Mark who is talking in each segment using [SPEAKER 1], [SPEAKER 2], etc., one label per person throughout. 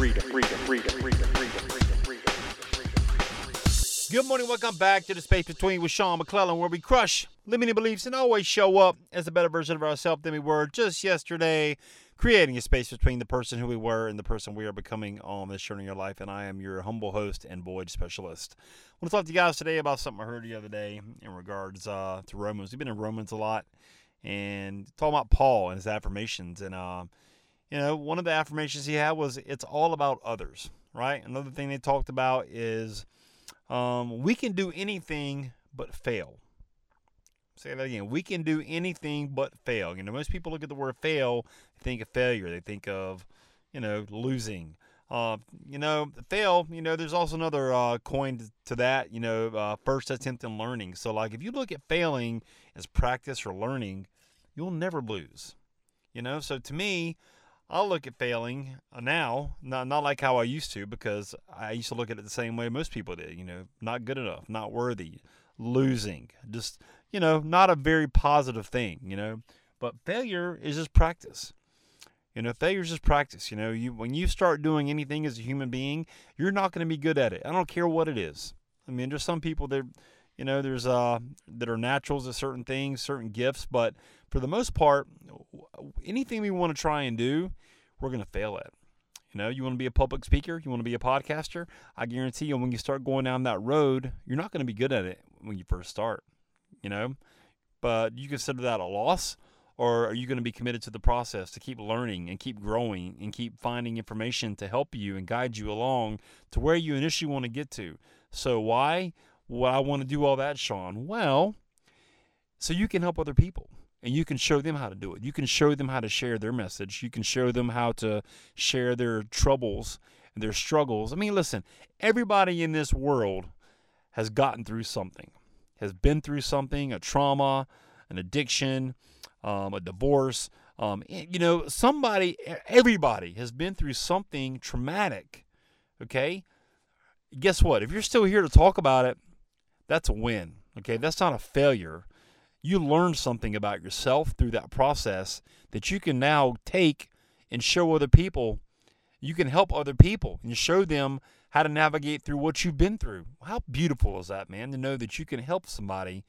[SPEAKER 1] Freedom, freedom, freedom, freedom, freedom, freedom, freedom, freedom.
[SPEAKER 2] Good morning. Welcome back to the Space Between with Sean McClellan, where we crush limiting beliefs and always show up as a better version of ourselves than we were just yesterday, creating a space between the person who we were and the person we are becoming on this journey your life. And I am your humble host and void specialist. I want to talk to you guys today about something I heard the other day in regards uh, to Romans. We've been in Romans a lot and talking about Paul and his affirmations. And, uh, you know, one of the affirmations he had was, it's all about others, right? Another thing they talked about is, um, we can do anything but fail. Say that again. We can do anything but fail. You know, most people look at the word fail, they think of failure. They think of, you know, losing. Uh, you know, fail. You know, there's also another uh, coin to that. You know, uh, first attempt in learning. So, like, if you look at failing as practice or learning, you'll never lose. You know, so to me, I look at failing uh, now, not not like how I used to, because I used to look at it the same way most people did. You know, not good enough, not worthy, losing, just you know, not a very positive thing. You know, but failure is just practice. You know, failure is just practice. You know, you when you start doing anything as a human being, you're not going to be good at it. I don't care what it is. I mean, there's some people that, you know, there's uh that are naturals at certain things, certain gifts, but for the most part, anything we want to try and do, we're going to fail at. You know, you want to be a public speaker, you want to be a podcaster, I guarantee you when you start going down that road, you're not going to be good at it when you first start, you know? But you consider that a loss or are you going to be committed to the process to keep learning and keep growing and keep finding information to help you and guide you along to where you initially want to get to? So why would I want to do all that, Sean? Well, so you can help other people and you can show them how to do it. You can show them how to share their message. You can show them how to share their troubles and their struggles. I mean, listen, everybody in this world has gotten through something, has been through something, a trauma, an addiction, um, a divorce. Um, you know, somebody, everybody has been through something traumatic. Okay. Guess what? If you're still here to talk about it, that's a win. Okay. That's not a failure you learn something about yourself through that process that you can now take and show other people. You can help other people and show them how to navigate through what you've been through. How beautiful is that, man, to know that you can help somebody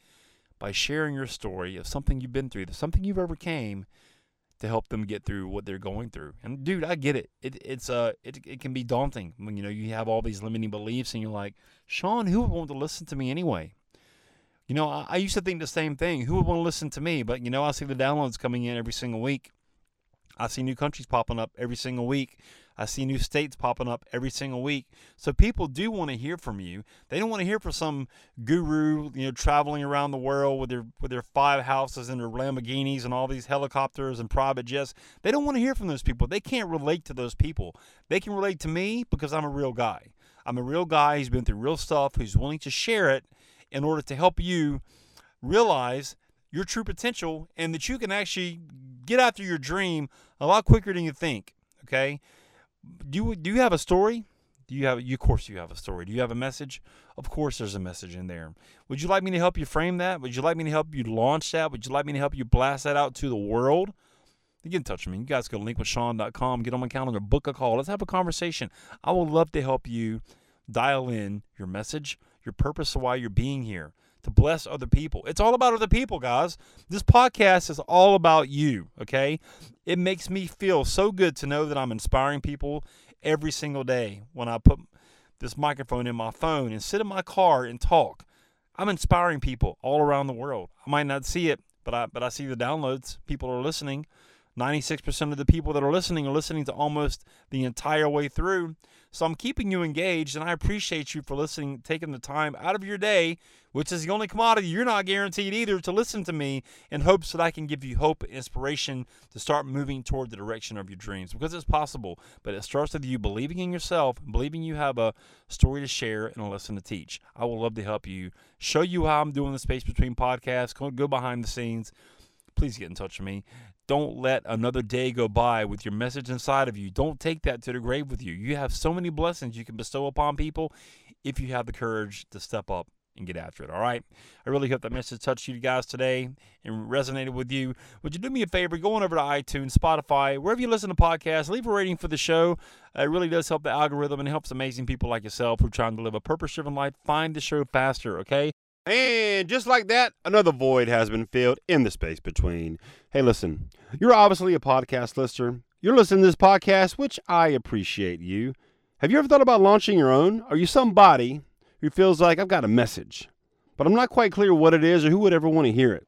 [SPEAKER 2] by sharing your story of something you've been through, something you've overcame to help them get through what they're going through. And dude, I get it. it it's uh it, it can be daunting when you know you have all these limiting beliefs and you're like, Sean, who would want to listen to me anyway? You know, I, I used to think the same thing. Who would want to listen to me? But, you know, I see the downloads coming in every single week. I see new countries popping up every single week. I see new states popping up every single week. So people do want to hear from you. They don't want to hear from some guru, you know, traveling around the world with their with their five houses and their Lamborghinis and all these helicopters and private jets. They don't want to hear from those people. They can't relate to those people. They can relate to me because I'm a real guy. I'm a real guy who's been through real stuff, who's willing to share it in order to help you realize your true potential and that you can actually get after your dream a lot quicker than you think. Okay. Do you, do you have a story? Do you have, you, of course, you have a story. Do you have a message? Of course, there's a message in there. Would you like me to help you frame that? Would you like me to help you launch that? Would you like me to help you blast that out to the world? Get in touch with me. You guys go to linkwithsean.com, get on my calendar, book a call. Let's have a conversation. I would love to help you dial in your message, your purpose of why you're being here to bless other people. It's all about other people, guys. This podcast is all about you, okay? It makes me feel so good to know that I'm inspiring people every single day when I put this microphone in my phone and sit in my car and talk. I'm inspiring people all around the world. I might not see it, but I but I see the downloads. People are listening. 96% of the people that are listening are listening to almost the entire way through. So I'm keeping you engaged, and I appreciate you for listening, taking the time out of your day, which is the only commodity you're not guaranteed either, to listen to me in hopes that I can give you hope and inspiration to start moving toward the direction of your dreams because it's possible. But it starts with you believing in yourself, believing you have a story to share and a lesson to teach. I would love to help you, show you how I'm doing the space between podcasts, go behind the scenes please get in touch with me. Don't let another day go by with your message inside of you. Don't take that to the grave with you. You have so many blessings you can bestow upon people if you have the courage to step up and get after it. All right. I really hope that message touched you guys today and resonated with you. Would you do me a favor? Go on over to iTunes, Spotify, wherever you listen to podcasts, leave a rating for the show. It really does help the algorithm and helps amazing people like yourself who are trying to live a purpose driven life find the show faster. Okay.
[SPEAKER 3] And just like that, another void has been filled in the space between. Hey, listen, you're obviously a podcast listener. You're listening to this podcast, which I appreciate you. Have you ever thought about launching your own? Are you somebody who feels like I've got a message, but I'm not quite clear what it is or who would ever want to hear it?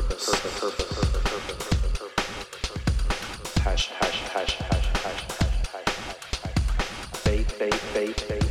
[SPEAKER 1] Purpose, passion, passion, passion, passion, passion, passion, passion, passion, faith, faith, faith, faith.